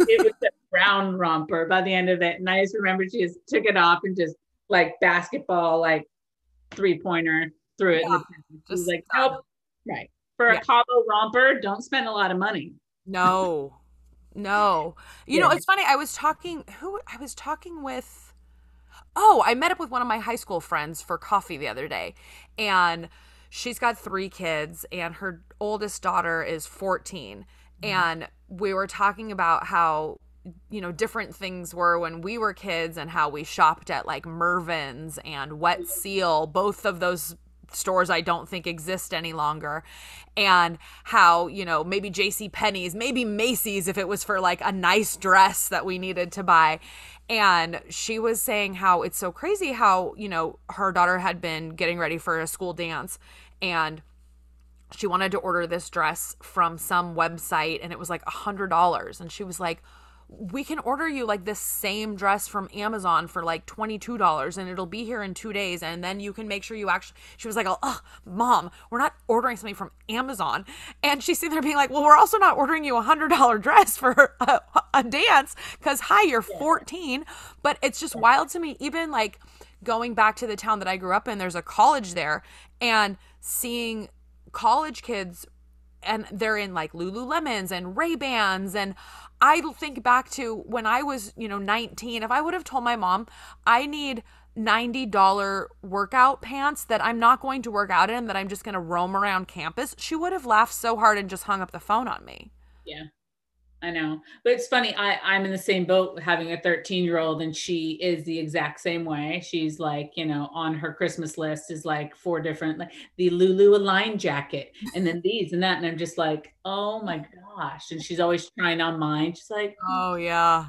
it was a brown romper by the end of it. And I just remember she just took it off and just like basketball, like three pointer threw it. Yeah, she was like, nope. Right. For yeah. a Cabo romper, don't spend a lot of money. No, no. You yeah. know, it's funny. I was talking who I was talking with Oh, I met up with one of my high school friends for coffee the other day. And she's got 3 kids and her oldest daughter is 14. Mm-hmm. And we were talking about how you know different things were when we were kids and how we shopped at like Mervyn's and Wet Seal both of those stores I don't think exist any longer and how, you know, maybe JC Penney's, maybe Macy's if it was for like a nice dress that we needed to buy. And she was saying how it's so crazy how, you know, her daughter had been getting ready for a school dance and she wanted to order this dress from some website and it was like a hundred dollars and she was like we can order you like this same dress from Amazon for like $22 and it'll be here in two days. And then you can make sure you actually, she was like, oh, mom, we're not ordering something from Amazon. And she's sitting there being like, well, we're also not ordering you a hundred dollar dress for a, a dance because hi, you're 14. But it's just wild to me, even like going back to the town that I grew up in, there's a college there and seeing college kids and they're in like Lululemons and Ray Bans and I think back to when I was, you know, 19. If I would have told my mom, I need $90 workout pants that I'm not going to work out in, that I'm just going to roam around campus, she would have laughed so hard and just hung up the phone on me. Yeah. I know. But it's funny. I, I'm in the same boat having a 13 year old, and she is the exact same way. She's like, you know, on her Christmas list is like four different, like the Lulu Align jacket, and then these and that. And I'm just like, oh my gosh. And she's always trying on mine. She's like, oh, yeah.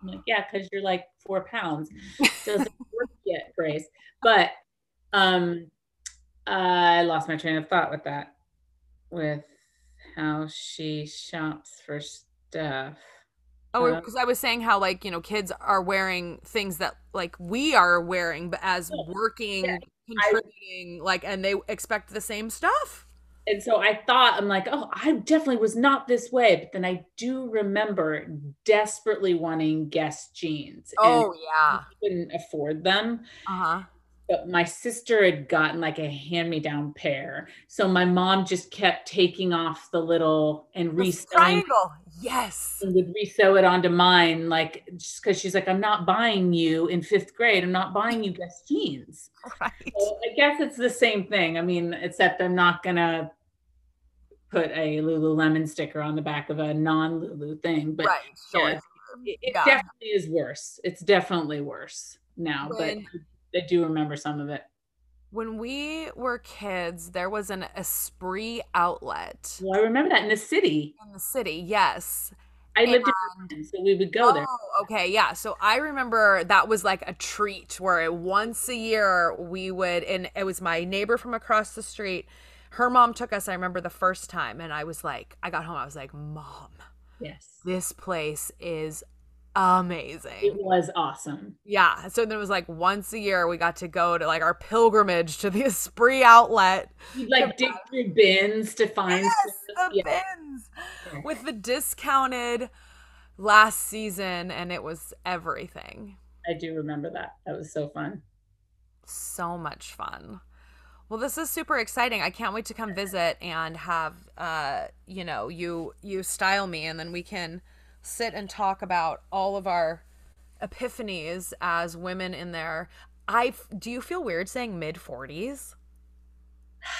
I'm like, yeah, because you're like four pounds. Doesn't work yet, Grace. But um, I lost my train of thought with that, with how she shops for stuff. Oh, because uh, I was saying how like you know kids are wearing things that like we are wearing, but as working, yeah, contributing, I, like, and they expect the same stuff. And so I thought, I'm like, oh, I definitely was not this way, but then I do remember desperately wanting Guess jeans. Oh yeah, couldn't afford them. Uh huh but my sister had gotten like a hand-me-down pair so my mom just kept taking off the little and restyling. triangle yes and would resew it onto mine like just because she's like i'm not buying you in fifth grade i'm not buying you Guess jeans right so i guess it's the same thing i mean except i'm not gonna put a lululemon sticker on the back of a non-lulu thing but right sure. yeah, it, it yeah. definitely is worse it's definitely worse now when, but I do remember some of it. When we were kids, there was an Esprit outlet. Well, I remember that in the city. In the city, yes. I lived and, in so we would go there. oh, there. Okay, yeah. So I remember that was like a treat where once a year we would, and it was my neighbor from across the street. Her mom took us. I remember the first time, and I was like, I got home. I was like, Mom, yes, this place is amazing. It was awesome. Yeah. So then it was like once a year we got to go to like our pilgrimage to the Esprit outlet. You'd like dig through bins to find yes, the yeah. bins with the discounted last season and it was everything. I do remember that. That was so fun. So much fun. Well, this is super exciting. I can't wait to come visit and have uh, you know, you you style me and then we can sit and talk about all of our epiphanies as women in their I do you feel weird saying mid 40s?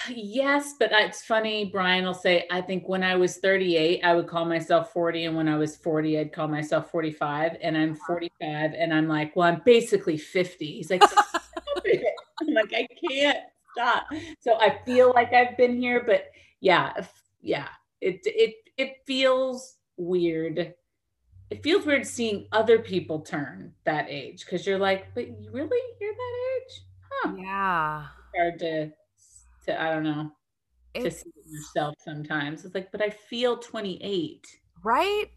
Yes, but it's funny. Brian will say, I think when I was 38, I would call myself 40. And when I was 40, I'd call myself 45. And I'm uh-huh. 45. And I'm like, well, I'm basically 50. He's like, I'm like, I can't stop. So I feel like I've been here, but yeah, yeah, it, it, it feels weird it feels weird seeing other people turn that age because you're like, but you really you're that age? Huh. Yeah. hard to to I don't know it's, to see yourself sometimes. It's like, but I feel 28. Right?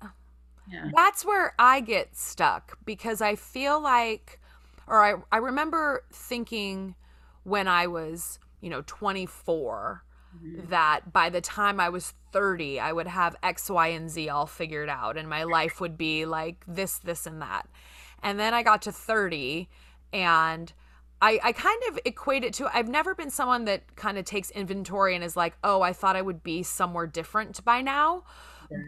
Yeah. That's where I get stuck because I feel like or I, I remember thinking when I was, you know, 24 mm-hmm. That by the time I was 30, I would have X, Y, and Z all figured out, and my life would be like this, this, and that. And then I got to 30, and I, I kind of equate it to I've never been someone that kind of takes inventory and is like, oh, I thought I would be somewhere different by now.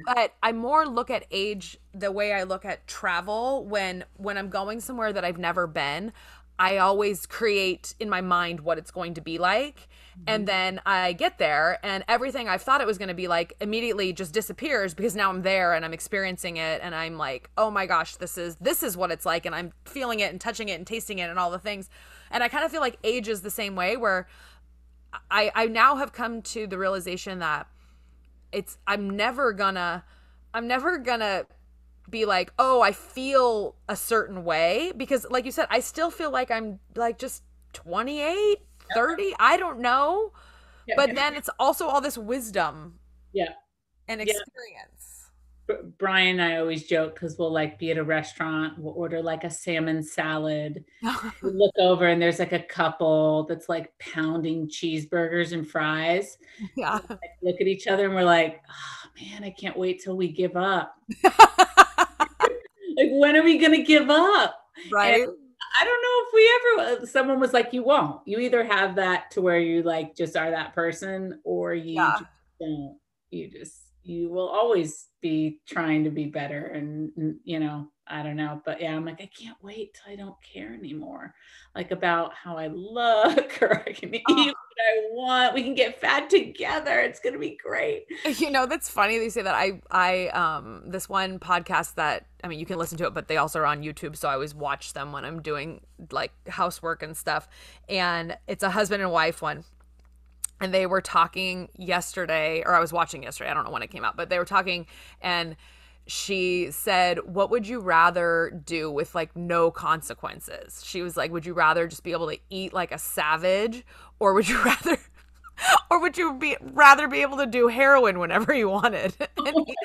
But I more look at age the way I look at travel when when I'm going somewhere that I've never been. I always create in my mind what it's going to be like. Mm-hmm. And then I get there and everything I thought it was going to be like immediately just disappears because now I'm there and I'm experiencing it and I'm like, "Oh my gosh, this is this is what it's like." And I'm feeling it and touching it and tasting it and all the things. And I kind of feel like age is the same way where I I now have come to the realization that it's I'm never gonna I'm never gonna be like, oh, I feel a certain way because, like you said, I still feel like I'm like just 28, 30. I don't know. Yeah. But then it's also all this wisdom. Yeah. And experience. Yeah. Brian and I always joke because we'll like be at a restaurant, we'll order like a salmon salad. we look over and there's like a couple that's like pounding cheeseburgers and fries. Yeah. like, look at each other and we're like, oh man, I can't wait till we give up like when are we gonna give up right and I don't know if we ever. Uh, someone was like, "You won't. You either have that to where you like just are that person, or you yeah. don't. You just you will always be trying to be better and you know i don't know but yeah i'm like i can't wait till i don't care anymore like about how i look or i can eat oh. what i want we can get fat together it's gonna be great you know that's funny that you say that i i um this one podcast that i mean you can listen to it but they also are on youtube so i always watch them when i'm doing like housework and stuff and it's a husband and wife one and they were talking yesterday or I was watching yesterday I don't know when it came out but they were talking and she said what would you rather do with like no consequences she was like would you rather just be able to eat like a savage or would you rather or would you be rather be able to do heroin whenever you wanted? And, oh he,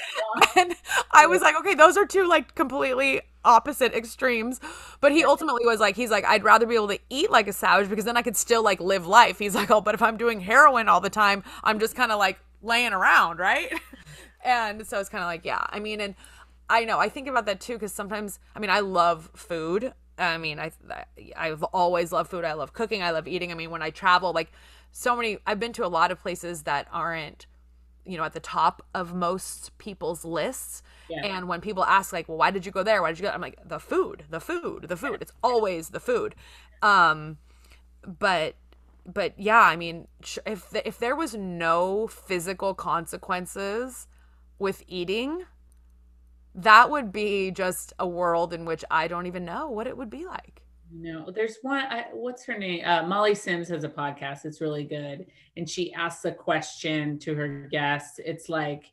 and, I was like, okay, those are two like completely opposite extremes. But he ultimately was like, he's like, I'd rather be able to eat like a savage because then I could still like live life. He's like, oh, but if I'm doing heroin all the time, I'm just kind of like laying around, right? And so it's kind of like, yeah, I mean, and I know I think about that too because sometimes, I mean, I love food. I mean, I I've always loved food. I love cooking. I love eating. I mean, when I travel, like so many I've been to a lot of places that aren't you know at the top of most people's lists yeah. and when people ask like well why did you go there why did you go i'm like the food the food the food it's always the food um but but yeah i mean if if there was no physical consequences with eating that would be just a world in which i don't even know what it would be like no, there's one. I, what's her name? Uh, Molly Sims has a podcast. It's really good, and she asks a question to her guests. It's like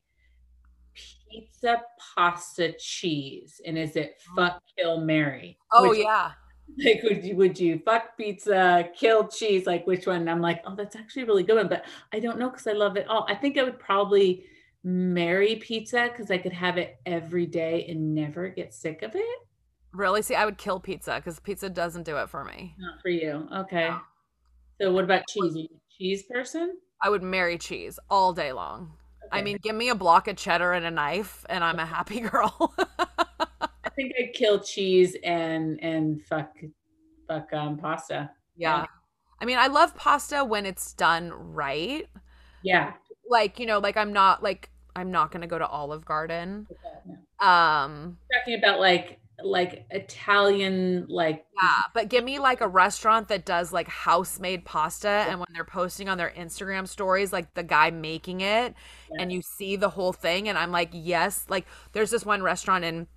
pizza, pasta, cheese, and is it oh. fuck, kill, Mary? Oh which, yeah. Like, would you would you fuck pizza, kill cheese? Like, which one? And I'm like, oh, that's actually a really good one, but I don't know because I love it all. I think I would probably marry pizza because I could have it every day and never get sick of it. Really? See, I would kill pizza because pizza doesn't do it for me. Not for you. Okay. No. So what about cheese? You cheese person? I would marry cheese all day long. Okay. I mean, give me a block of cheddar and a knife, and I'm a happy girl. I think I'd kill cheese and and fuck fuck um pasta. Yeah. yeah. I mean, I love pasta when it's done right. Yeah. Like, you know, like I'm not like I'm not gonna go to Olive Garden. Um talking about like like Italian like Yeah, but give me like a restaurant that does like house made pasta and when they're posting on their Instagram stories like the guy making it yeah. and you see the whole thing and I'm like, "Yes." Like there's this one restaurant in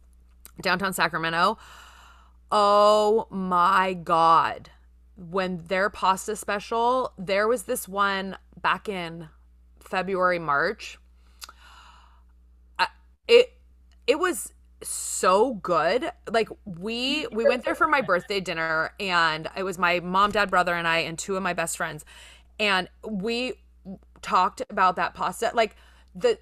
downtown Sacramento. Oh my god. When their pasta special, there was this one back in February, March. It it was so good. Like we we went there for my birthday dinner and it was my mom, dad, brother and I and two of my best friends. And we talked about that pasta like the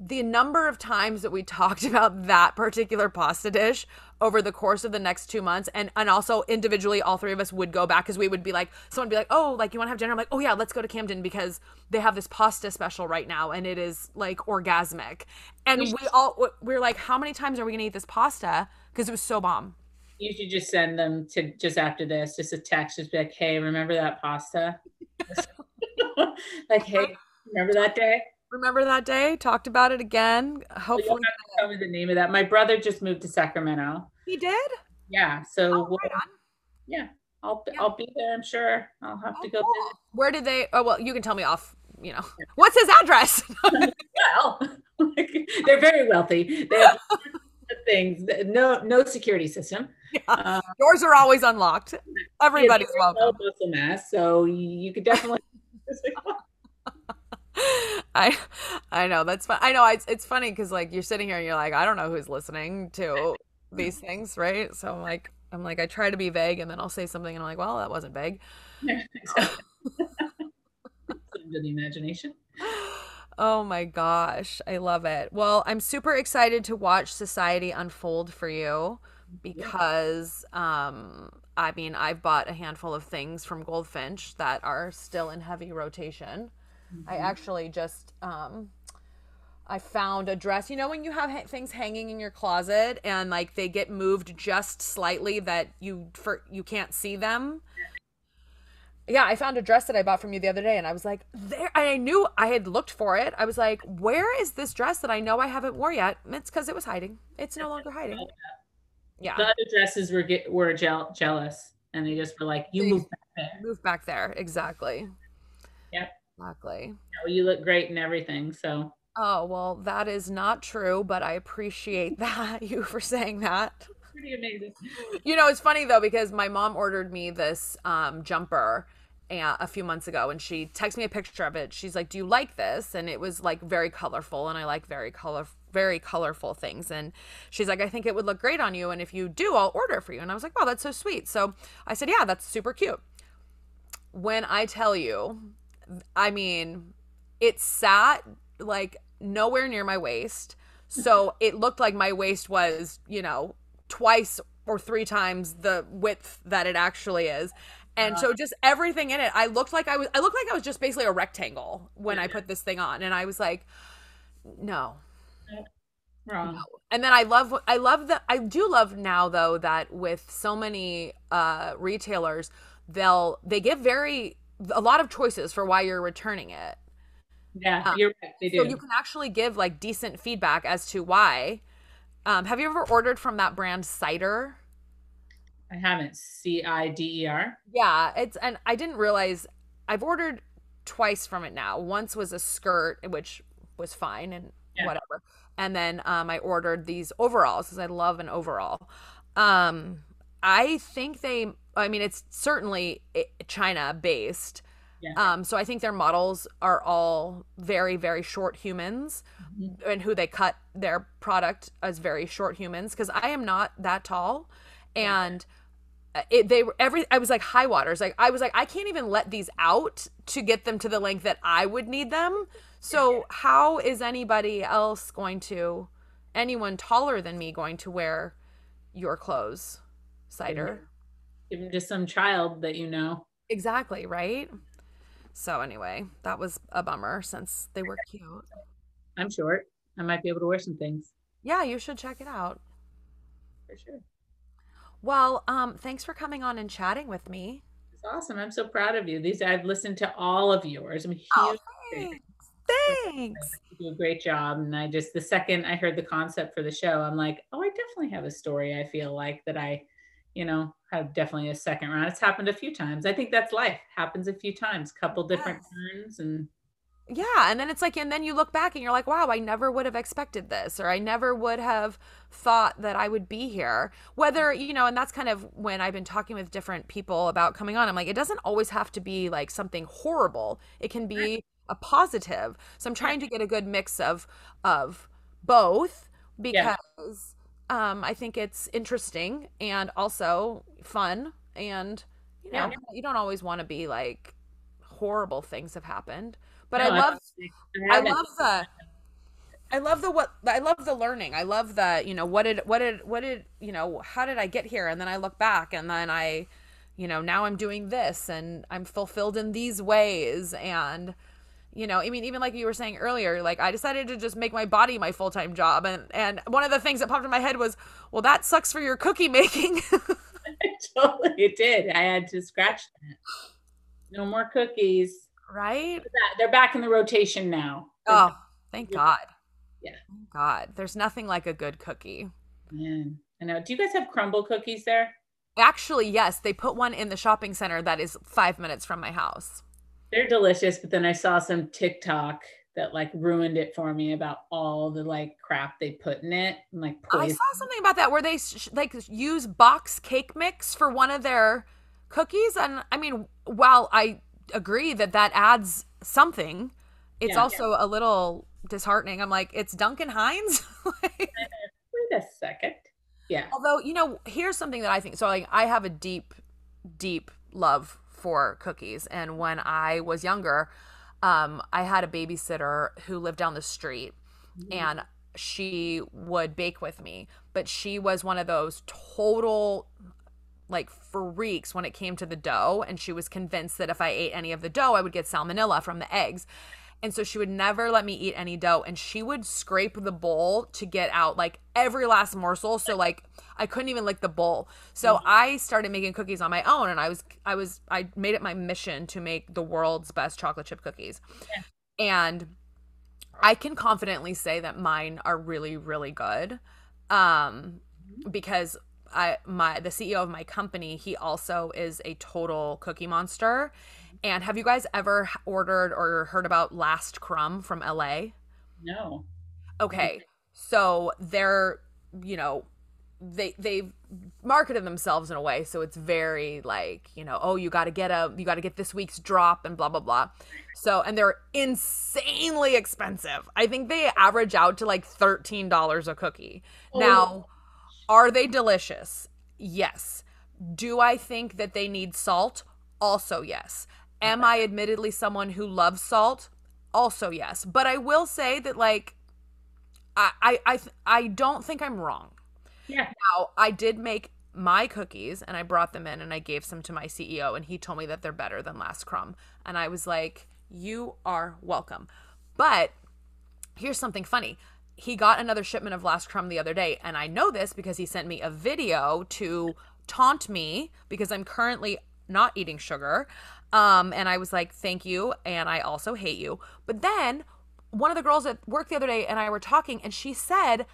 the number of times that we talked about that particular pasta dish over the course of the next two months. And and also individually all three of us would go back because we would be like someone would be like oh like you want to have dinner? I'm like oh yeah let's go to camden because they have this pasta special right now and it is like orgasmic. And we, all we are like how many times are we gonna eat this pasta? Because it was so bomb. You should just send them to just after this just a text just be like hey remember that pasta? Like hey remember that day remember that day talked about it again hopefully tell me the name of that. My brother just moved to sacramento. He did? Yeah so oh, we'll, yeah I'll, yeah. I'll be there i'm sure. I'll have oh, to go cool. where did they oh well you can tell me off you know. What's his address? Well they're very wealthy. They have things. No no security system. Yeah. Uh, doors are always unlocked. Everybody's welcome. no mask, so you could definitely I I know that's fun. I know it's it's funny because like you're sitting here and you're like I don't know who's listening to these things, right? So I'm like I'm like I try to be vague and then I'll say something and I'm like, well, that wasn't vague. Yeah, the imagination. Oh my gosh, I love it. Well, I'm super excited to watch society unfold for you because um I mean, I've bought a handful of things from Goldfinch that are still in heavy rotation. Mm-hmm. I actually just um I found a dress. You know when you have ha- things hanging in your closet and like they get moved just slightly that you for you can't see them. Yeah, I found a dress that I bought from you the other day and I was like, there I knew I had looked for it. I was like, where is this dress that I know I haven't wore yet? It's cuz it was hiding. It's no longer hiding. Yeah. The other dresses were get, were je- jealous and they just were like, "You move back there. Move back there. Exactly. Yep. Exactly. You, know, you look great and everything." So Oh, well, that is not true, but I appreciate that you for saying that. pretty amazing. You know, it's funny though because my mom ordered me this um, jumper a, a few months ago, and she texted me a picture of it. She's like, "Do you like this?" And it was like very colorful, and I like very color, very colorful things. And she's like, "I think it would look great on you, and if you do, I'll order it for you." And I was like, "Wow, that's so sweet." So I said, "Yeah, that's super cute." When I tell you, I mean, it sat like nowhere near my waist. So it looked like my waist was, you know, twice or three times the width that it actually is. And so just everything in it, I looked like I was I looked like I was just basically a rectangle when I put this thing on and I was like no. Wrong. And then I love I love that I do love now though that with so many uh retailers they'll they give very a lot of choices for why you're returning it. Yeah, Uh, you're right. They do. So you can actually give like decent feedback as to why. Um, have you ever ordered from that brand Cider? I haven't. C I D E R. Yeah, it's and I didn't realize I've ordered twice from it now. Once was a skirt, which was fine and Yeah. whatever. And then um, I ordered these overalls because I love an overall. Um, I think they. I mean, it's certainly China based. Yeah. Um, so I think their models are all very, very short humans, Mhm. and who they cut their product as very short humans. Because I am not that tall, and uh, it they were every. I was like high waters. Like I was like I can't even let these out to get them to the length that I would need them. So how is anybody else going to, anyone taller than me, going to wear your clothes, cider? Them to some child that you know. Exactly, right? So anyway, that was a bummer since they were cute. I'm short. I might be able to wear some things Yeah, you should check it out. for sure. Well, um, thanks for coming on and chatting with me. It's awesome. I'm so proud of you. These I've listened to all of yours. I'm huge Oh, thanks. Thanks. You do a great job. And I just the second I heard the concept for the show, I'm like, oh, I definitely have a story. I feel like that I, you know, have definitely a second round. It's happened a few times. I think that's life. Happens a few times, couple different Yes. turns, and Yeah, and then it's like, and then you look back and you're like, wow, I never would have expected this, or I never would have thought that I would be here. Whether, mm-hmm. you know, and that's kind of when I've been talking with different people about coming on. I'm like, it doesn't always have to be like something horrible, it can be a positive. So I'm trying to get a good mix of, of both Yeah. Um, I think it's interesting and also fun. And, you know, Yeah. you don't always want to be like horrible things have happened. But No, I love I haven't- love the I love the what I love the learning. I love the, you know, what did what did what did, you know, how did I get here? And then I look back and then I, you know, now I'm doing this and I'm fulfilled in these ways and you know, I mean even like you were saying earlier, like I decided to just make my body my full-time job and and one of the things that popped in my head was, well that sucks for your cookie making. totally it did. I had to scratch that. No more cookies. right? They're back in the rotation now. Oh, thank Yeah. God. Yeah. God. There's nothing like a good cookie. Man, I know. Do you guys have Crumbl cookies there? Actually, yes, they put one in the shopping center that is five minutes from my house. They're delicious, but then I saw some TikTok that like ruined it for me about all the like crap they put in it and like I saw something about that where they sh- like use box cake mix for one of their cookies, and I mean, while I agree that that adds something, it's Yeah. also a little disheartening. I'm like, it's Duncan Hines. Like- Wait a second. Yeah. Although, you know, here's something that I think so like I have a deep, deep love for cookies. And when I was younger, um, I had a babysitter who lived down the street and she would bake with me. But she was one of those total like freaks when it came to the dough and she was convinced that if I ate any of the dough I would get salmonella from the eggs. And so she would never let me eat any dough and she would scrape the bowl to get out like every last morsel. So like I couldn't even lick the bowl. So mm-hmm. I started making cookies on my own and I was I was I made it my mission to make the world's best chocolate chip cookies. Yeah. And I can confidently say that mine are really really good. Um mm-hmm. because I my the CEO of my company, he also is a total cookie monster. And have you guys ever ordered or heard about Last Crumb from LA? No. Okay. So they're, you know, they they've marketed themselves in a way so it's very like you know oh you got to get a you got to get this week's drop and blah blah blah so and they're insanely expensive i think they average out to like $13 a cookie oh. now are they delicious yes do i think that they need salt also yes am i admittedly someone who loves salt also yes but i will say that like i i i, I don't think i'm wrong yeah. Now, I did make my cookies and I brought them in and I gave some to my CEO and he told me that they're better than Last Crumb. And I was like, "You are welcome." But here's something funny. He got another shipment of Last Crumb the other day and I know this because he sent me a video to taunt me because I'm currently not eating sugar. Um, and I was like, "Thank you," and I also hate you. But then one of the girls at work the other day and I were talking and she said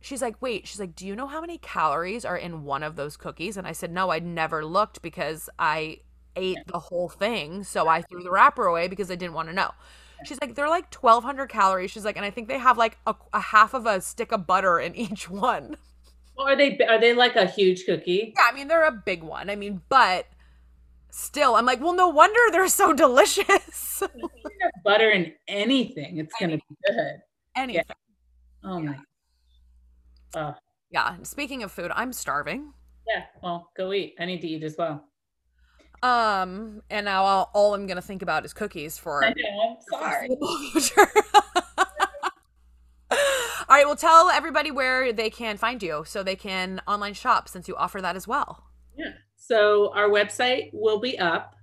she's like, wait, she's like, do you know how many calories are in one of those cookies? And I said, no, I'd never looked because I ate the whole thing. So I threw the wrapper away because I didn't want to know. She's like, they're like 1,200 calories. She's like, and I think they have like a, a half of a stick of butter in each one. Well, are they are they like a huge cookie? Yeah, I mean they're a big one. I mean, but still, I'm like, well, no wonder they're so delicious. butter in anything, it's gonna be good. Anything. Yeah. Oh my uh, yeah. Speaking of food, I'm starving. Yeah. Well, go eat. I need to eat as well. Um, and now I'll, all I'm gonna think about is cookies for. I know. I'm sorry. all right. Well, tell everybody where they can find you so they can online shop since you offer that as well. So our website will be up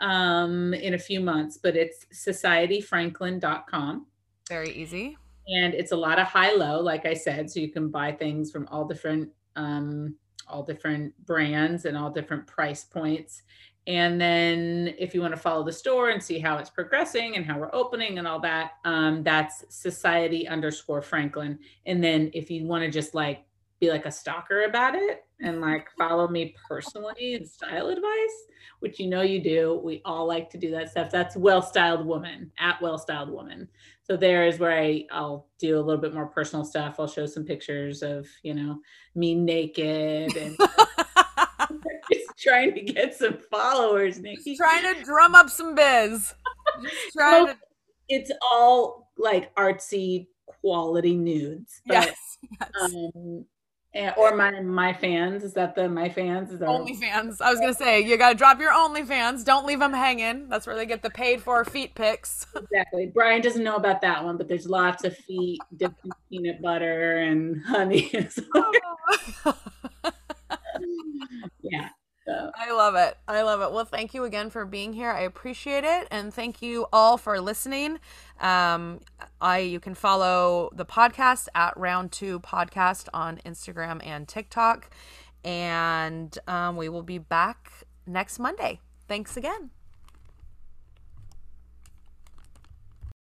um, in a few months, but it's societyfranklin.com. Very easy. And it's a lot of high low like i said so you can buy things from all different um, all different brands and all different price points. And then if you want to follow the store and see how it's progressing and how we're opening and all that um, that's society underscore franklin. And then if you want to just like be like a stalker about it and like follow me personally and style advice, which you know you do. We all like to do that stuff. That's well styled woman at well styled woman. So there is where I, I'll do a little bit more personal stuff. I'll show some pictures of, you know, me naked and just trying to get some followers, Nikki. trying to drum up some biz. trying to... It's all like artsy quality nudes. But, yes. yes. Um, and, or my my fans is that the my fans is that only fans I was gonna say you gotta drop your OnlyFans. Don't leave them hanging. That's where they get the paid for feet pics. exactly. Brian doesn't know about that one, but there's lots of feet dipped in peanut butter and honey. yeah. So. I love it. I love it. Well, thank you again for being here. I appreciate it, and thank you all for listening. Um, I you can follow the podcast at Round Two Podcast on Instagram and TikTok, and um, we will be back next Monday. Thanks again.